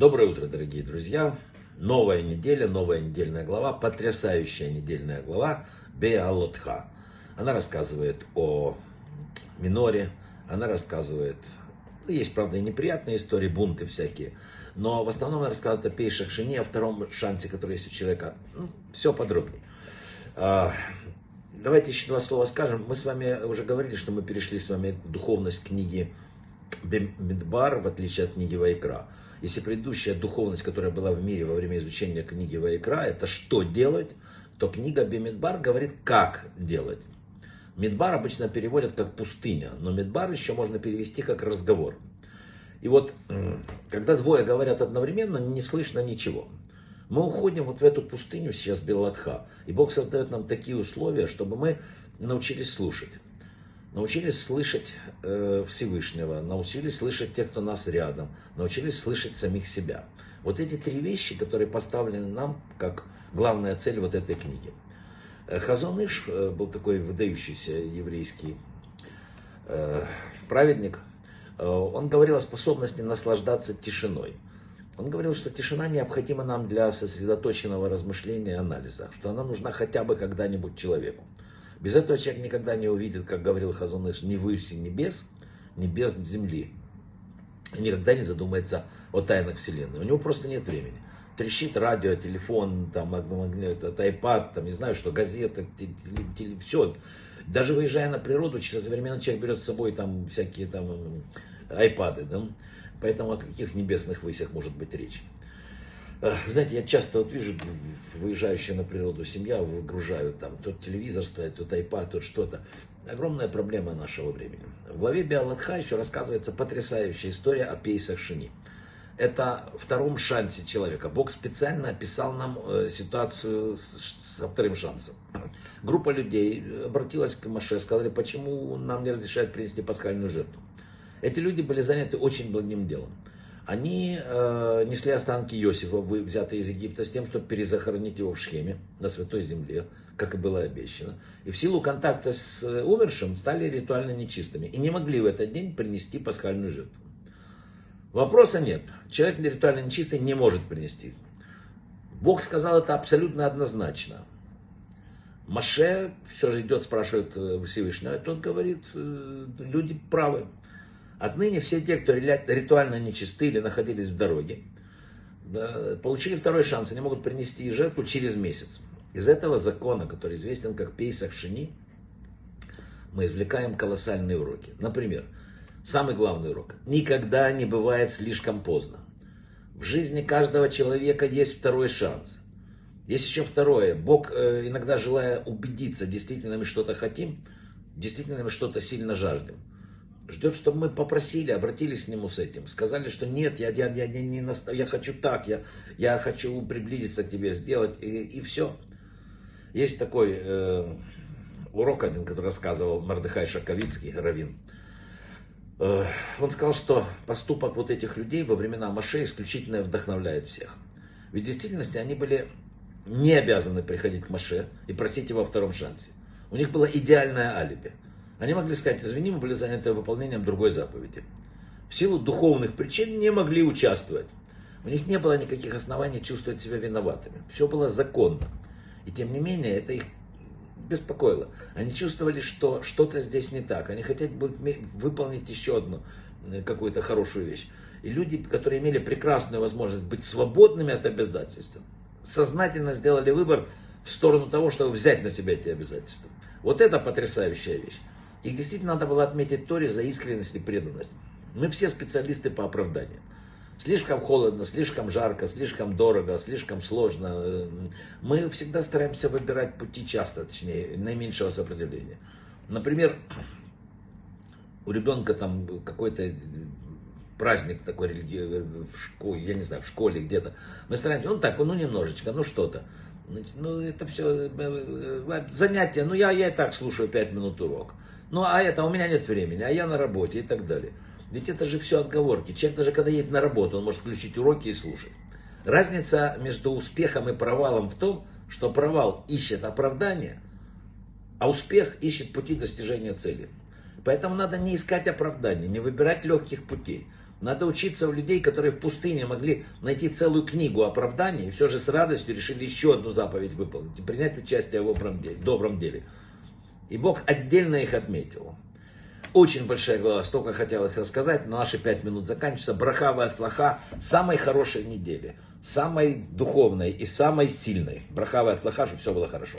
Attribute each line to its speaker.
Speaker 1: Доброе утро, дорогие друзья. Новая неделя, новая недельная глава, потрясающая недельная глава Беалотха. Она рассказывает о миноре, она рассказывает, ну, есть, правда, и неприятные истории, бунты всякие, но в основном она рассказывает о пейшах жене, о втором шансе, который есть у человека. Ну, все подробнее. А, давайте еще два слова скажем. Мы с вами уже говорили, что мы перешли с вами в духовность книги Бемидбар, в отличие от книги Вайкра. Если предыдущая духовность, которая была в мире во время изучения книги Вайкра, это что делать, то книга Бемидбар говорит, как делать. Медбар обычно переводят как пустыня, но Медбар еще можно перевести как разговор. И вот, когда двое говорят одновременно, не слышно ничего. Мы уходим вот в эту пустыню сейчас Белатха, и Бог создает нам такие условия, чтобы мы научились слушать научились слышать э, Всевышнего, научились слышать тех, кто нас рядом, научились слышать самих себя. Вот эти три вещи, которые поставлены нам как главная цель вот этой книги. Э, Хазон Иш э, был такой выдающийся еврейский э, праведник. Э, он говорил о способности наслаждаться тишиной. Он говорил, что тишина необходима нам для сосредоточенного размышления и анализа, что она нужна хотя бы когда-нибудь человеку. Без этого человек никогда не увидит, как говорил Хазуныш, ни выше небес, ни без земли. И никогда не задумается о тайнах Вселенной. У него просто нет времени. Трещит радио, телефон, там, этот iPad, там, не знаю что, газета, все. Даже выезжая на природу, через времена человек берет с собой там всякие там айпады, да? Поэтому о каких небесных высях может быть речь. Знаете, я часто вот вижу, выезжающая на природу семья, выгружают там, тот телевизор стоит, тот iPad, тот что-то. Огромная проблема нашего времени. В главе Биалатха еще рассказывается потрясающая история о Пейсах Шини. Это втором шансе человека. Бог специально описал нам э, ситуацию со вторым шансом. Группа людей обратилась к Маше, сказали, почему нам не разрешают принести пасхальную жертву. Эти люди были заняты очень благим делом они э, несли останки Иосифа, взятые из Египта, с тем, чтобы перезахоронить его в Шхеме, на Святой Земле, как и было обещано. И в силу контакта с э, умершим стали ритуально нечистыми. И не могли в этот день принести пасхальную жертву. Вопроса нет. Человек ритуально нечистый не может принести. Бог сказал это абсолютно однозначно. Маше все же идет, спрашивает э, Всевышнего, а тот говорит, э, люди правы. Отныне все те, кто ритуально нечисты или находились в дороге, получили второй шанс. Они могут принести жертву через месяц. Из этого закона, который известен как Пейсах Шини, мы извлекаем колоссальные уроки. Например, самый главный урок. Никогда не бывает слишком поздно. В жизни каждого человека есть второй шанс. Есть еще второе. Бог, э, иногда желая убедиться, действительно мы что-то хотим, действительно мы что-то сильно жаждем ждет, чтобы мы попросили, обратились к нему с этим, сказали, что нет, я, я, я, не, не наста... я хочу так, я, я хочу приблизиться к тебе, сделать, и, и все. Есть такой э, урок один, который рассказывал Мардыхай Шаковицкий, Равин. Э, он сказал, что поступок вот этих людей во времена Маше исключительно вдохновляет всех. Ведь в действительности они были не обязаны приходить к Маше и просить его о втором шансе. У них было идеальное алиби. Они могли сказать, извини, мы были заняты выполнением другой заповеди. В силу духовных причин не могли участвовать. У них не было никаких оснований чувствовать себя виноватыми. Все было законно. И тем не менее, это их беспокоило. Они чувствовали, что что-то здесь не так. Они хотят выполнить еще одну э, какую-то хорошую вещь. И люди, которые имели прекрасную возможность быть свободными от обязательств, сознательно сделали выбор в сторону того, чтобы взять на себя эти обязательства. Вот это потрясающая вещь. Их действительно надо было отметить Торе за искренность и преданность. Мы все специалисты по оправданию. Слишком холодно, слишком жарко, слишком дорого, слишком сложно. Мы всегда стараемся выбирать пути часто, точнее, наименьшего сопротивления. Например, у ребенка там какой-то праздник такой религиозный в школе, я не знаю, в школе где-то. Мы стараемся, ну так, ну немножечко, ну что-то. Ну это все э, э, занятия, ну я, я и так слушаю 5 минут урок. Ну, а это, у меня нет времени, а я на работе и так далее. Ведь это же все отговорки. Человек даже когда едет на работу, он может включить уроки и слушать. Разница между успехом и провалом в том, что провал ищет оправдания, а успех ищет пути достижения цели. Поэтому надо не искать оправдания, не выбирать легких путей. Надо учиться у людей, которые в пустыне могли найти целую книгу оправданий, и все же с радостью решили еще одну заповедь выполнить и принять участие в добром деле. И Бог отдельно их отметил. Очень большая глава, столько хотелось рассказать, но наши пять минут заканчиваются. Брахава от слаха самой хорошей недели, самой духовной и самой сильной. Брахава от слаха, чтобы все было хорошо.